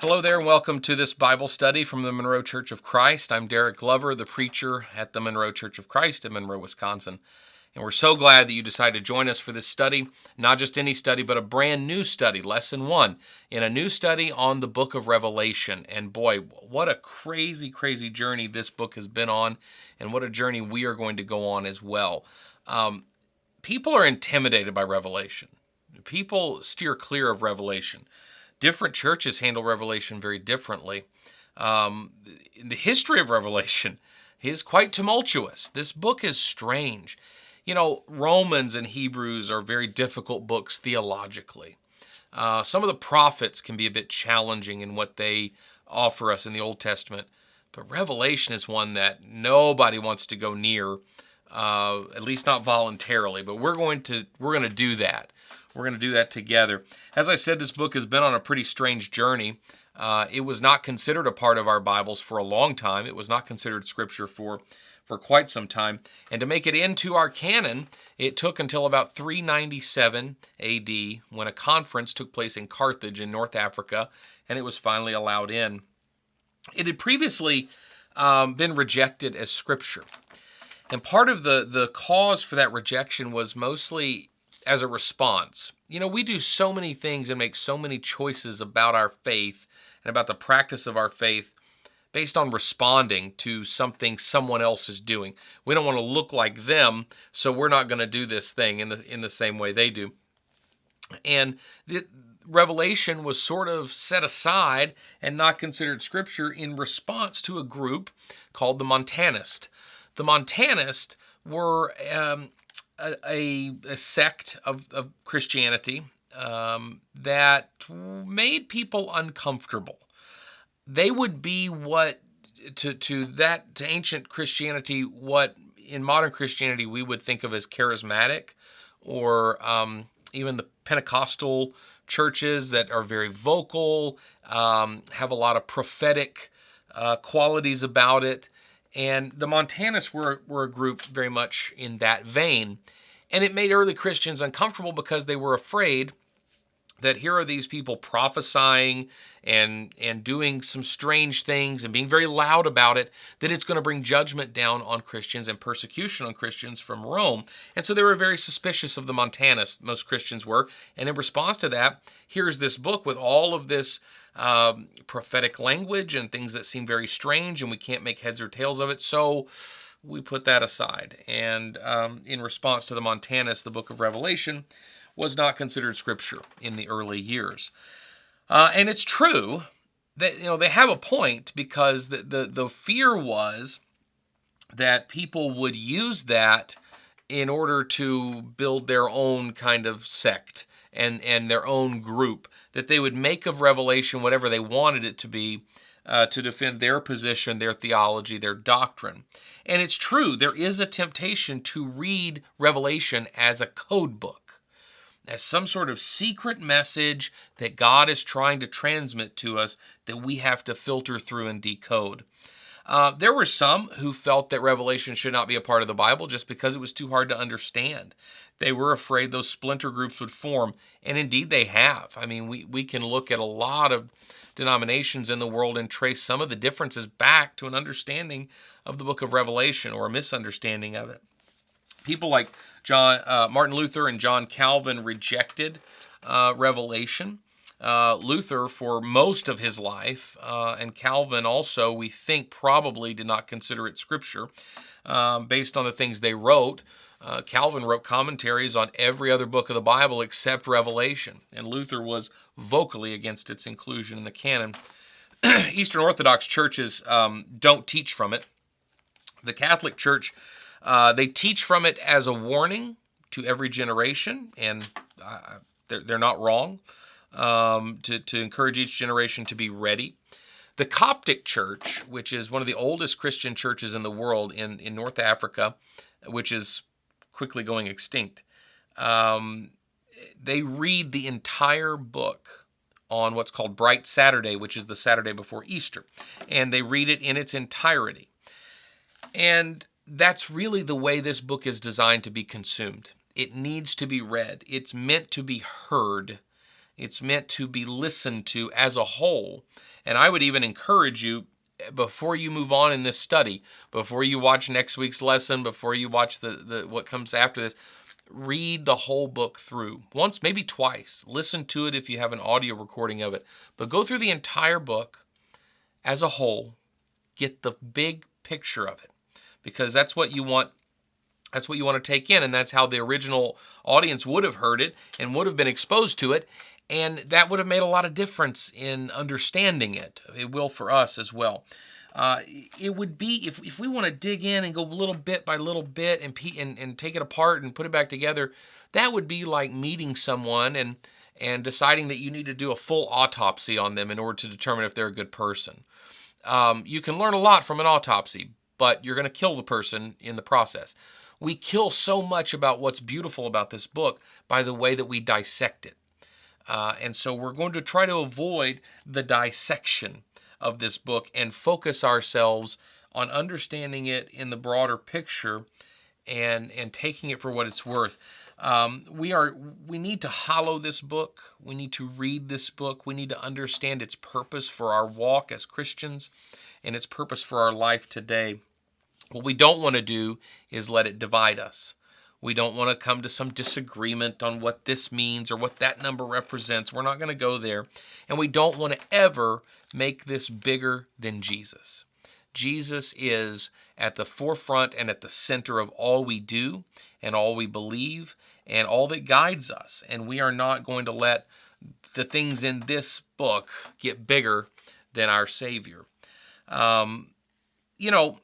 Hello there, and welcome to this Bible study from the Monroe Church of Christ. I'm Derek Glover, the preacher at the Monroe Church of Christ in Monroe, Wisconsin. And we're so glad that you decided to join us for this study. Not just any study, but a brand new study, lesson one, in a new study on the book of Revelation. And boy, what a crazy, crazy journey this book has been on, and what a journey we are going to go on as well. Um, people are intimidated by Revelation, people steer clear of Revelation. Different churches handle Revelation very differently. Um, the history of Revelation is quite tumultuous. This book is strange you know, Romans and Hebrews are very difficult books theologically. Uh, some of the prophets can be a bit challenging in what they offer us in the Old Testament, but Revelation is one that nobody wants to go near, uh, at least not voluntarily. But we're going to we're going to do that. We're going to do that together. As I said, this book has been on a pretty strange journey. Uh, it was not considered a part of our Bibles for a long time. It was not considered scripture for for quite some time. And to make it into our canon, it took until about 397 AD when a conference took place in Carthage in North Africa, and it was finally allowed in. It had previously um, been rejected as scripture. And part of the, the cause for that rejection was mostly as a response. You know, we do so many things and make so many choices about our faith and about the practice of our faith based on responding to something someone else is doing. We don't want to look like them, so we're not going to do this thing in the in the same way they do. And the revelation was sort of set aside and not considered scripture in response to a group called the Montanist. The Montanist were um, a, a, a, sect of, of Christianity um, that made people uncomfortable they would be what to to that to ancient Christianity what in modern Christianity we would think of as charismatic or um, even the Pentecostal churches that are very vocal, um, have a lot of prophetic uh, qualities about it. And the Montanists were, were a group very much in that vein. And it made early Christians uncomfortable because they were afraid that here are these people prophesying and and doing some strange things and being very loud about it that it's going to bring judgment down on Christians and persecution on Christians from Rome. And so they were very suspicious of the Montanists most Christians were. And in response to that here's this book with all of this um, prophetic language and things that seem very strange and we can't make heads or tails of it. So we put that aside. And um, in response to the Montanists the book of Revelation was not considered scripture in the early years. Uh, and it's true that you know they have a point because the, the the fear was that people would use that in order to build their own kind of sect and and their own group that they would make of revelation whatever they wanted it to be uh, to defend their position their theology their doctrine and it's true there is a temptation to read revelation as a code book as some sort of secret message that God is trying to transmit to us that we have to filter through and decode. Uh, there were some who felt that Revelation should not be a part of the Bible just because it was too hard to understand. They were afraid those splinter groups would form, and indeed they have. I mean, we, we can look at a lot of denominations in the world and trace some of the differences back to an understanding of the book of Revelation or a misunderstanding of it. People like John uh, Martin Luther and John Calvin rejected uh, Revelation. Uh, Luther for most of his life, uh, and Calvin also, we think, probably did not consider it scripture um, based on the things they wrote. Uh, Calvin wrote commentaries on every other book of the Bible except Revelation, and Luther was vocally against its inclusion in the canon. Eastern Orthodox churches um, don't teach from it. The Catholic Church uh, they teach from it as a warning to every generation, and uh, they're, they're, not wrong, um, to, to encourage each generation to be ready. The Coptic Church, which is one of the oldest Christian churches in the world in, in North Africa, which is quickly going extinct, um, they read the entire book on what's called Bright Saturday, which is the Saturday before Easter. And they read it in its entirety. And that's really the way this book is designed to be consumed. It needs to be read, it's meant to be heard, It's meant to be listened to as a whole. And I would even encourage you before you move on in this study, before you watch next week's lesson, before you watch the, the what comes after this, read the whole book through once, maybe twice. Listen to it if you have an audio recording of it, but go through the entire book as a whole. Get the big picture of it because that's what you want that's what you want to take in and that's how the original audience would have heard it and would have been exposed to it and that would have made a lot of difference in understanding it. It will for us as well. Uh, it would be if, if we want to dig in and go little bit by little bit and, and and take it apart and put it back together, that would be like meeting someone and and deciding that you need to do a full autopsy on them in order to determine if they're a good person. Um, you can learn a lot from an autopsy, but you're going to kill the person in the process. We kill so much about what's beautiful about this book by the way that we dissect it. Uh, and so we're going to try to avoid the dissection of this book and focus ourselves on understanding it in the broader picture and and taking it for what it's worth. Um, we are we need to hollow this book. We need to read this book. We need to understand its purpose for our walk as Christians and its purpose for our life today. What we don't want to do is let it divide us. We don't want to come to some disagreement on what this means or what that number represents. We're not going to go there. And we don't want to ever make this bigger than Jesus. Jesus is at the forefront and at the center of all we do and all we believe and all that guides us. And we are not going to let the things in this book get bigger than our Savior. Um, you know,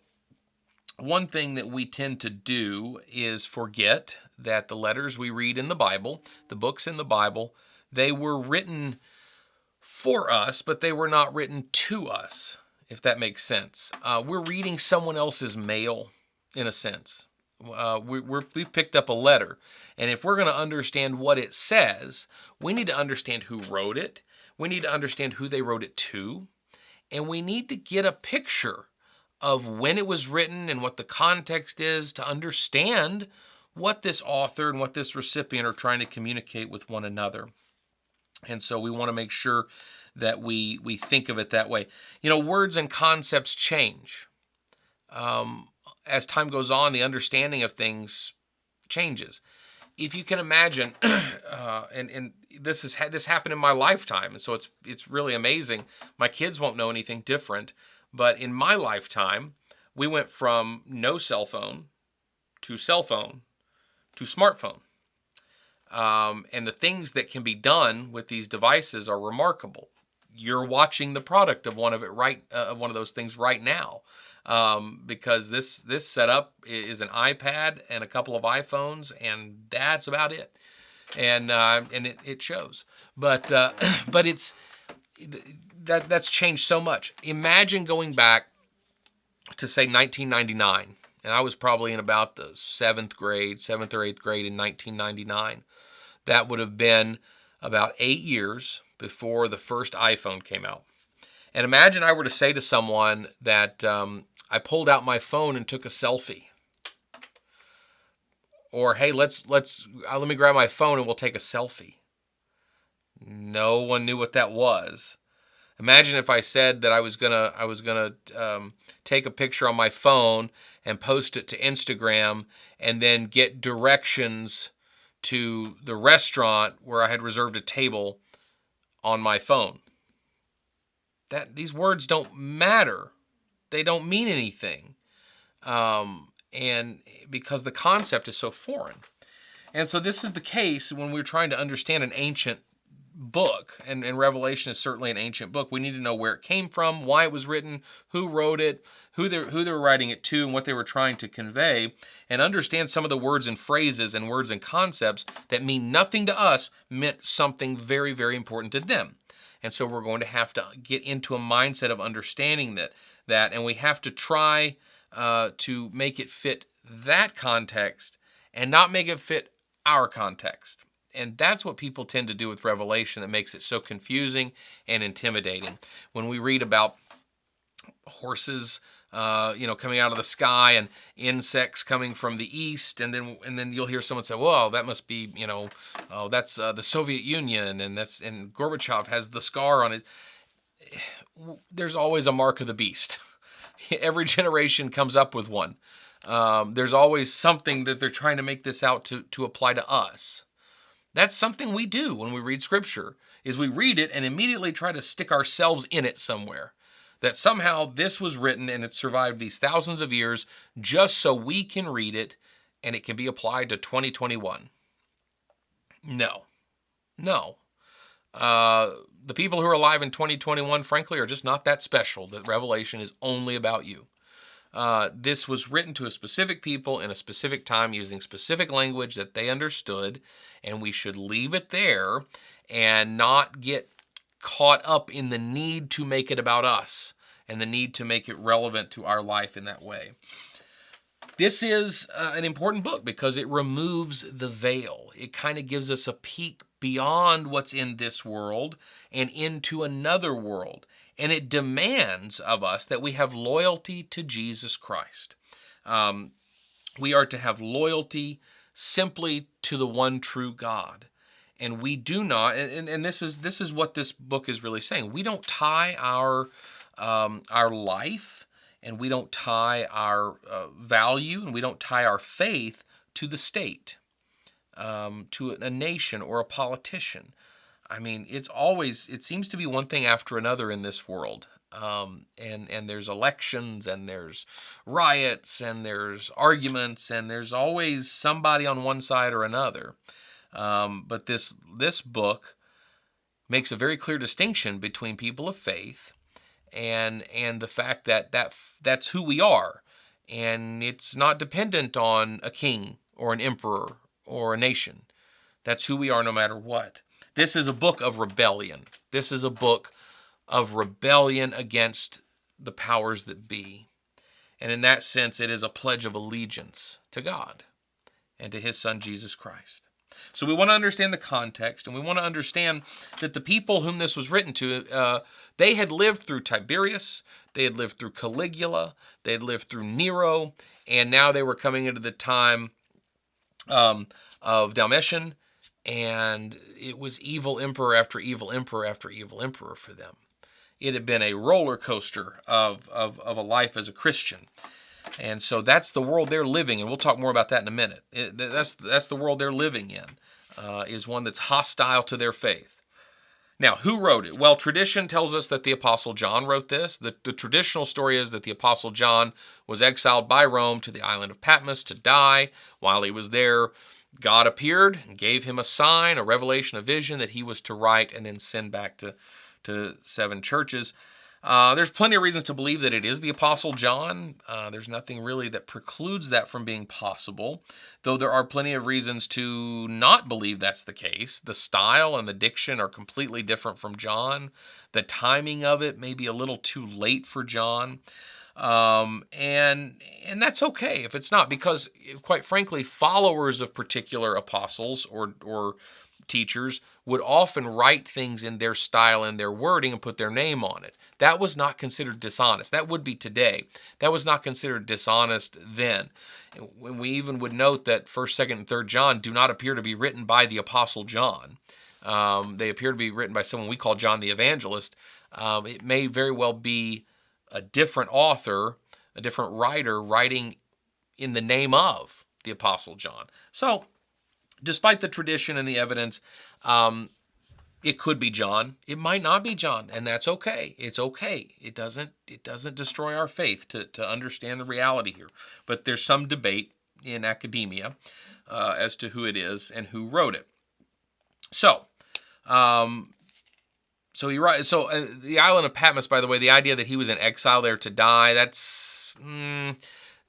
one thing that we tend to do is forget that the letters we read in the Bible, the books in the Bible, they were written for us, but they were not written to us, if that makes sense. Uh, we're reading someone else's mail, in a sense. Uh, we, have picked up a letter, and if we're going to understand what it says, we need to understand who wrote it. We need to understand who they wrote it to, and we need to get a picture of when it was written and what the context is to understand what this author and what this recipient are trying to communicate with one another. And so we want to make sure that we we think of it that way. You know, words and concepts change. Um, as time goes on, the understanding of things changes. If you can imagine, uh, and and this has had this happened in my lifetime, and so it's it's really amazing. My kids won't know anything different but in my lifetime, we went from no cell phone to cell phone to smartphone. Um, and the things that can be done with these devices are remarkable. You're watching the product of one of it right uh, of one of those things right now, um, because this this setup is an iPad and a couple of iPhones, and that's about it. And uh, and it, it shows, but uh, but it's that that's changed so much. Imagine going back to say 1999, and I was probably in about the seventh grade, seventh or eighth grade in 1999. That would have been about eight years before the first iPhone came out. And imagine I were to say to someone that um, I pulled out my phone and took a selfie, or hey, let's let's uh, let me grab my phone and we'll take a selfie. No one knew what that was. Imagine if I said that I was gonna I was gonna um, take a picture on my phone and post it to Instagram, and then get directions to the restaurant where I had reserved a table on my phone. That these words don't matter; they don't mean anything, um, and because the concept is so foreign. And so this is the case when we're trying to understand an ancient book, and, and Revelation is certainly an ancient book. We need to know where it came from, why it was written, who wrote it, who they who they were writing it to, and what they were trying to convey, and understand some of the words and phrases and words and concepts that mean nothing to us meant something very very important to them. And so we're going to have to get into a mindset of understanding that that, and we have to try uh, to make it fit that context and not make it fit our context and that's what people tend to do with Revelation that makes it so confusing and intimidating. When we read about horses uh, you know, coming out of the sky and insects coming from the east, and then and then you'll hear someone say, "Well, that must be, you know, oh, that's uh, the Soviet Union, and that's and Gorbachev has the scar on it." There's always a mark of the beast. Every generation comes up with one. Um, there's always something that they're trying to make this out to to apply to us. That's something we do when we read Scripture. Is we read it and immediately try to stick ourselves in it somewhere that somehow this was written and it survived these thousands of years just so we can read it and it can be applied to 2021. No. No. Uh, the people who are alive in 2021, frankly, are just not that special. That Revelation is only about you. Uh, this was written to a specific people in a specific time using specific language that they understood, and we should leave it there and not get caught up in the need to make it about us and the need to make it relevant to our life in that way. This is uh, an important book because it removes the veil. It kind of gives us a peek beyond what's in this world and into another world. And it demands of us that we have loyalty to Jesus Christ. Um, we are to have loyalty simply to the one true God. And we do not and, and this is this is what this book is really saying. We don't tie our um, our life and we don't tie our uh, value and we don't tie our faith to the state um, to a nation or a politician i mean it's always it seems to be one thing after another in this world um, and and there's elections and there's riots and there's arguments and there's always somebody on one side or another um, but this this book makes a very clear distinction between people of faith and and the fact that that that's who we are, and it's not dependent on a king or an emperor or a nation. That's who we are, no matter what. This is a book of rebellion. This is a book of rebellion against the powers that be. And in that sense, it is a pledge of allegiance to God and to his son, Jesus Christ. So we want to understand the context, and we want to understand that the people whom this was written to, uh, they had lived through Tiberius, they had lived through Caligula, they had lived through Nero, and now they were coming into the time um, of Domitian, and it was evil emperor after evil emperor after evil emperor for them. It had been a roller coaster of, of, of a life as a Christian. And so that's the world they're living in. We'll talk more about that in a minute. It, that's, that's the world they're living in, uh, is one that's hostile to their faith. Now, who wrote it? Well, tradition tells us that the Apostle John wrote this. The, the, traditional story is that the Apostle John was exiled by Rome to the island of Patmos to die. While he was there, God appeared and gave him a sign, a revelation, a vision that he was to write and then send back to, to seven churches. Uh, there's plenty of reasons to believe that it is the Apostle John. Uh, there's nothing really that precludes that from being possible, though there are plenty of reasons to not believe that's the case. The style and the diction are completely different from John. The timing of it may be a little too late for John. Um, and and that's okay if it's not, because quite frankly, followers of particular apostles or or teachers would often write things in their style and their wording and put their name on it. That was not considered dishonest. That would be today. That was not considered dishonest then. We even would note that 1st, 2nd, and 3rd John do not appear to be written by the Apostle John. Um, they appear to be written by someone we call John the Evangelist. Um, it may very well be a different author, a different writer writing in the name of the Apostle John. So, despite the tradition and the evidence, um, it could be John. It might not be John, and that's okay. It's okay. It doesn't it doesn't destroy our faith to to understand the reality here. But there's some debate in academia uh, as to who it is and who wrote it. So, um, so he writes. So uh, the island of Patmos, by the way, the idea that he was in exile there to die. That's mm,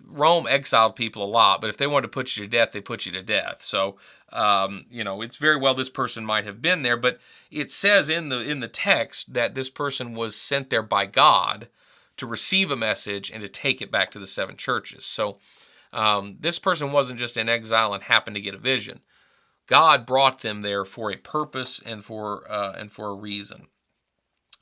Rome exiled people a lot, but if they wanted to put you to death, they put you to death. So um, you know, it's very well this person might have been there, but it says in the in the text that this person was sent there by God to receive a message and to take it back to the seven churches. So um, this person wasn't just in exile and happened to get a vision. God brought them there for a purpose and for uh, and for a reason.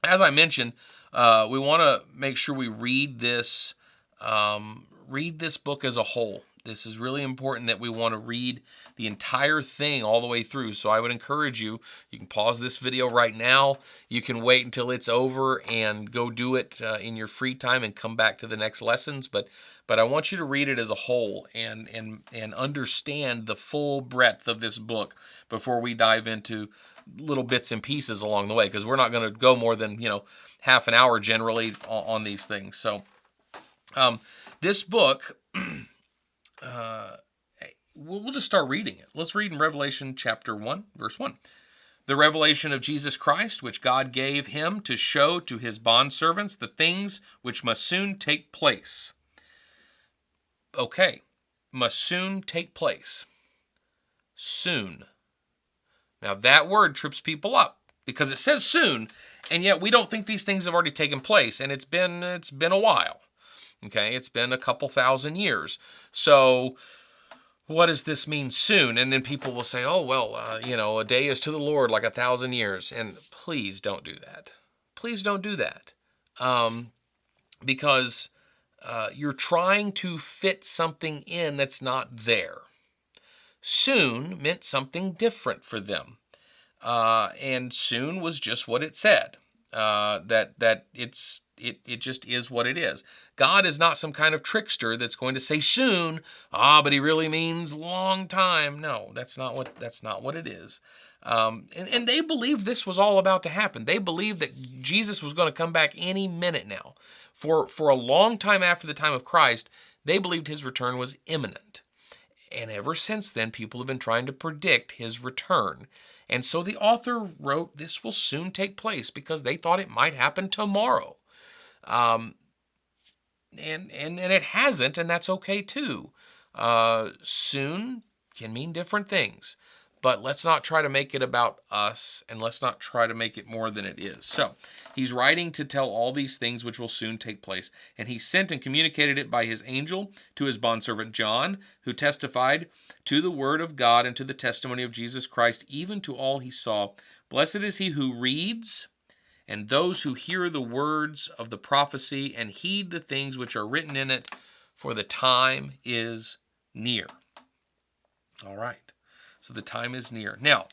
As I mentioned, uh, we want to make sure we read this um, read this book as a whole. This is really important that we want to read the entire thing all the way through. So I would encourage you, you can pause this video right now. You can wait until it's over and go do it uh, in your free time and come back to the next lessons. But but I want you to read it as a whole and and and understand the full breadth of this book before we dive into little bits and pieces along the way because we're not going to go more than, you know, half an hour generally on, on these things. So um, this book uh, we'll, we'll just start reading it. Let's read in Revelation chapter 1, verse 1. The revelation of Jesus Christ, which God gave him to show to his bondservants the things which must soon take place. Okay, must soon take place. Soon. Now that word trips people up because it says soon, and yet we don't think these things have already taken place, and it's been it's been a while. Okay, it's been a couple thousand years. So, what does this mean soon? And then people will say, oh, well, uh, you know, a day is to the Lord like a thousand years. And please don't do that. Please don't do that. Um, because uh, you're trying to fit something in that's not there. Soon meant something different for them. Uh, and soon was just what it said. Uh, that that it's it, it just is what it is. God is not some kind of trickster that's going to say soon, ah, but he really means long time. No, that's not what that's not what it is. Um, and, and they believed this was all about to happen. They believed that Jesus was going to come back any minute now. For for a long time after the time of Christ, they believed his return was imminent. And ever since then, people have been trying to predict his return. And so the author wrote, This will soon take place because they thought it might happen tomorrow. Um, and, and, and it hasn't, and that's okay too. Uh, soon can mean different things, but let's not try to make it about us and let's not try to make it more than it is. So he's writing to tell all these things which will soon take place, and he sent and communicated it by his angel to his bondservant John, who testified to the word of God and to the testimony of Jesus Christ, even to all he saw. Blessed is he who reads and those who hear the words of the prophecy and heed the things which are written in it, for the time is near. All right. So the time is near. Now,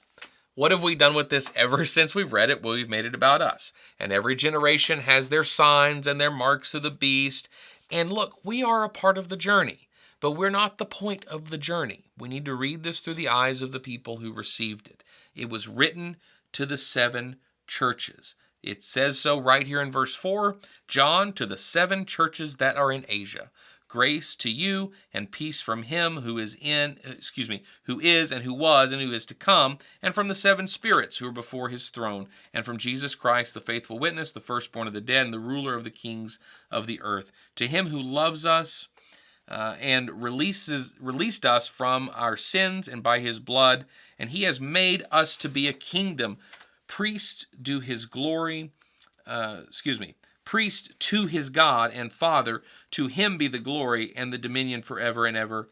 what have we done with this ever since we've read it? Well, we've made it about us. And every generation has their signs and their marks of the beast. And look, we are a part of the journey, but we're not the point of the journey. We need to read this through the eyes of the people who received it. It was written to the seven churches. It says so right here in verse 4 John to the seven churches that are in Asia. Grace to you and peace from him who is in, excuse me, who is and who was and who is to come, and from the seven spirits who are before his throne, and from Jesus Christ, the faithful witness, the firstborn of the dead, and the ruler of the kings of the earth. To him who loves us, uh, and releases released us from our sins and by his blood and he has made us to be a kingdom priest do his glory, uh, excuse me, priest to his God and Father, to him be the glory and the dominion forever and ever.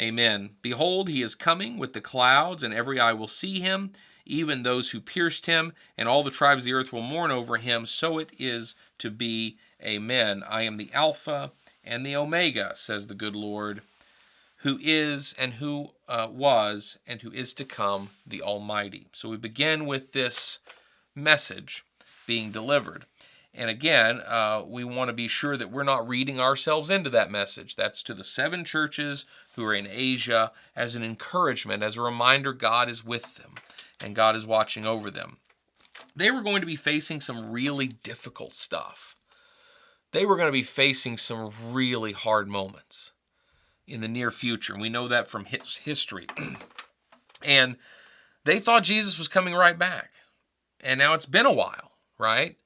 Amen. Behold, he is coming with the clouds, and every eye will see him, even those who pierced him, and all the tribes of the earth will mourn over him. So it is to be. Amen. I am the Alpha and the Omega, says the good Lord, who is and who uh, was and who is to come, the Almighty. So we begin with this message being delivered. And again, uh, we want to be sure that we're not reading ourselves into that message. That's to the seven churches who are in Asia as an encouragement, as a reminder God is with them and God is watching over them. They were going to be facing some really difficult stuff. They were going to be facing some really hard moments in the near future. We know that from history. and they thought Jesus was coming right back. And now it's been a while, right?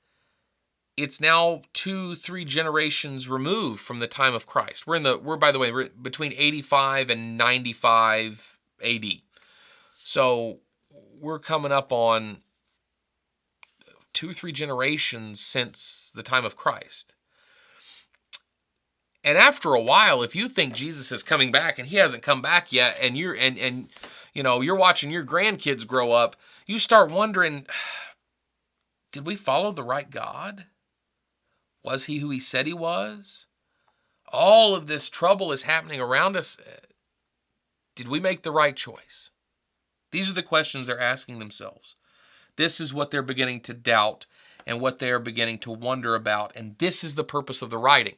It's now two, three generations removed from the time of Christ. We're in the, we're, by the way, we're between 85 and 95 AD. So we're coming up on two or three generations since the time of Christ. And after a while, if you think Jesus is coming back and he hasn't come back yet, and you're and and you know you're watching your grandkids grow up, you start wondering, did we follow the right God? Was he who he said he was? all of this trouble is happening around us. Did we make the right choice? These are the questions they're asking themselves. This is what they're beginning to doubt and what they are beginning to wonder about. And this is the purpose of the writing.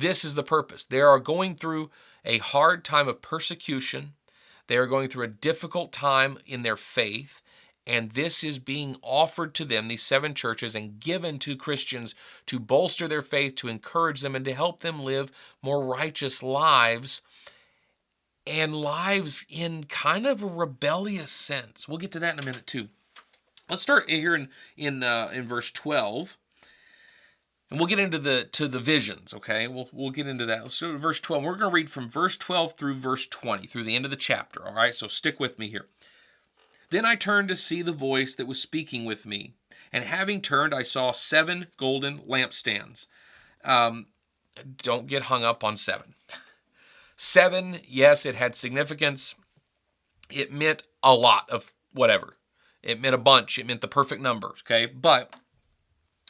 This is the purpose. They are going through a hard time of persecution. They are going through a difficult time in their faith. And this is being offered to them, these seven churches, and given to Christians to bolster their faith, to encourage them, and to help them live more righteous lives and lives in kind of a rebellious sense. We'll get to that in a minute, too. Let's start here in in uh, in verse 12. And we'll get into the to the visions, okay? We'll we'll get into that. Let's go to verse 12. We're going to read from verse 12 through verse 20, through the end of the chapter, all right? So stick with me here. Then I turned to see the voice that was speaking with me. And having turned, I saw seven golden lampstands. Um, don't get hung up on seven. Seven, yes, it had significance. It meant a lot of whatever. It meant a bunch. It meant the perfect number. Okay, but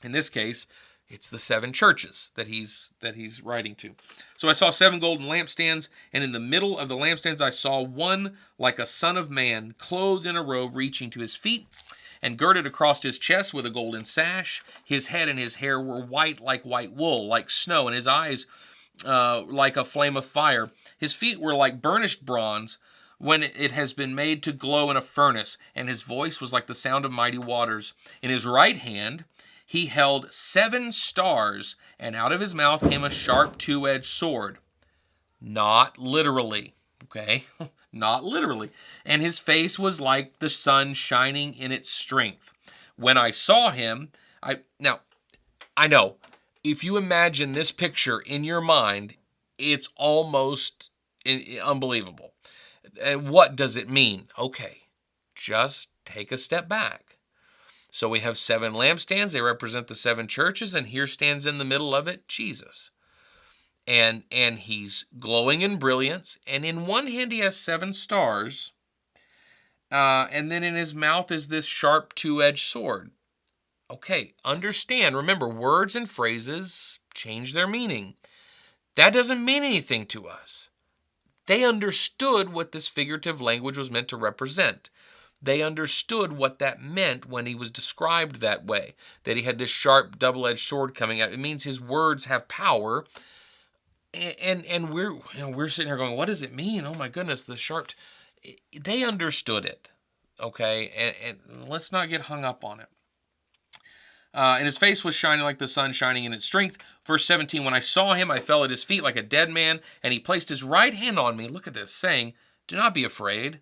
in this case, it's the seven churches that he's that he's writing to. So I saw seven golden lampstands, and in the middle of the lampstands I saw one like a son of man, clothed in a robe reaching to his feet, and girded across his chest with a golden sash. His head and his hair were white like white wool, like snow, and his eyes uh, like a flame of fire. His feet were like burnished bronze when it has been made to glow in a furnace, and his voice was like the sound of mighty waters. In his right hand he held seven stars, and out of his mouth came a sharp two edged sword. Not literally, okay? Not literally. And his face was like the sun shining in its strength. When I saw him, I. Now, I know, if you imagine this picture in your mind, it's almost unbelievable. What does it mean? Okay, just take a step back. So we have seven lampstands, they represent the seven churches, and here stands in the middle of it Jesus. And and he's glowing in brilliance, and in one hand he has seven stars, uh, and then in his mouth is this sharp two-edged sword. Okay, understand, remember, words and phrases change their meaning. That doesn't mean anything to us. They understood what this figurative language was meant to represent. They understood what that meant when he was described that way, that he had this sharp double edged sword coming out. It means his words have power. And, and, and we're, you know, we're sitting here going, what does it mean? Oh my goodness, the sharp. They understood it. Okay. And, and let's not get hung up on it. Uh, and his face was shining like the sun shining in its strength. Verse 17 When I saw him, I fell at his feet like a dead man, and he placed his right hand on me. Look at this, saying, Do not be afraid.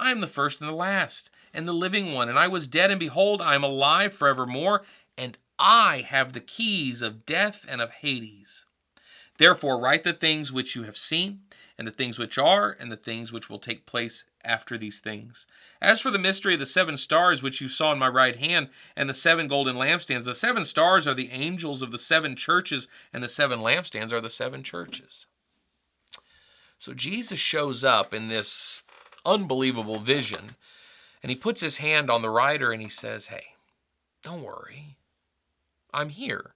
I am the first and the last, and the living one. And I was dead, and behold, I am alive forevermore, and I have the keys of death and of Hades. Therefore, write the things which you have seen, and the things which are, and the things which will take place after these things. As for the mystery of the seven stars which you saw in my right hand, and the seven golden lampstands, the seven stars are the angels of the seven churches, and the seven lampstands are the seven churches. So Jesus shows up in this unbelievable vision, and he puts his hand on the rider and he says, Hey, don't worry. I'm here.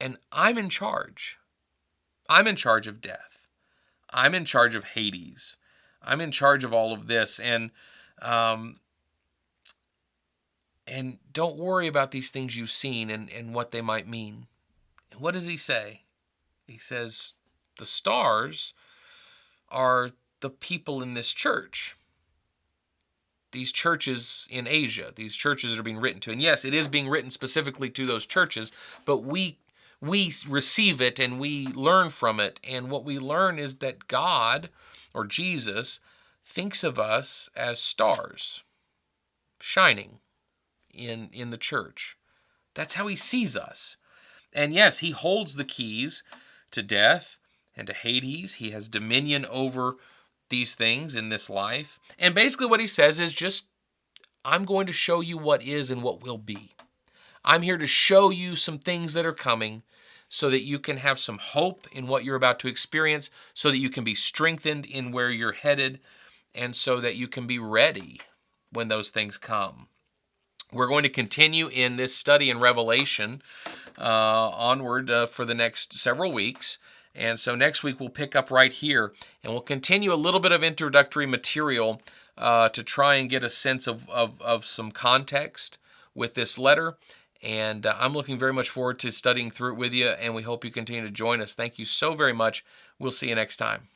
And I'm in charge. I'm in charge of death. I'm in charge of Hades. I'm in charge of all of this. And, um, and don't worry about these things you've seen and, and what they might mean. And what does he say? He says, the stars are the people in this church. These churches in Asia, these churches that are being written to. And yes, it is being written specifically to those churches, but we we receive it and we learn from it. And what we learn is that God or Jesus thinks of us as stars shining in, in the church. That's how he sees us. And yes, he holds the keys to death and to Hades. He has dominion over these things in this life. And basically, what he says is just, I'm going to show you what is and what will be. I'm here to show you some things that are coming so that you can have some hope in what you're about to experience, so that you can be strengthened in where you're headed, and so that you can be ready when those things come. We're going to continue in this study in Revelation uh, onward uh, for the next several weeks. And so next week we'll pick up right here and we'll continue a little bit of introductory material uh, to try and get a sense of, of, of some context with this letter. And uh, I'm looking very much forward to studying through it with you, and we hope you continue to join us. Thank you so very much. We'll see you next time.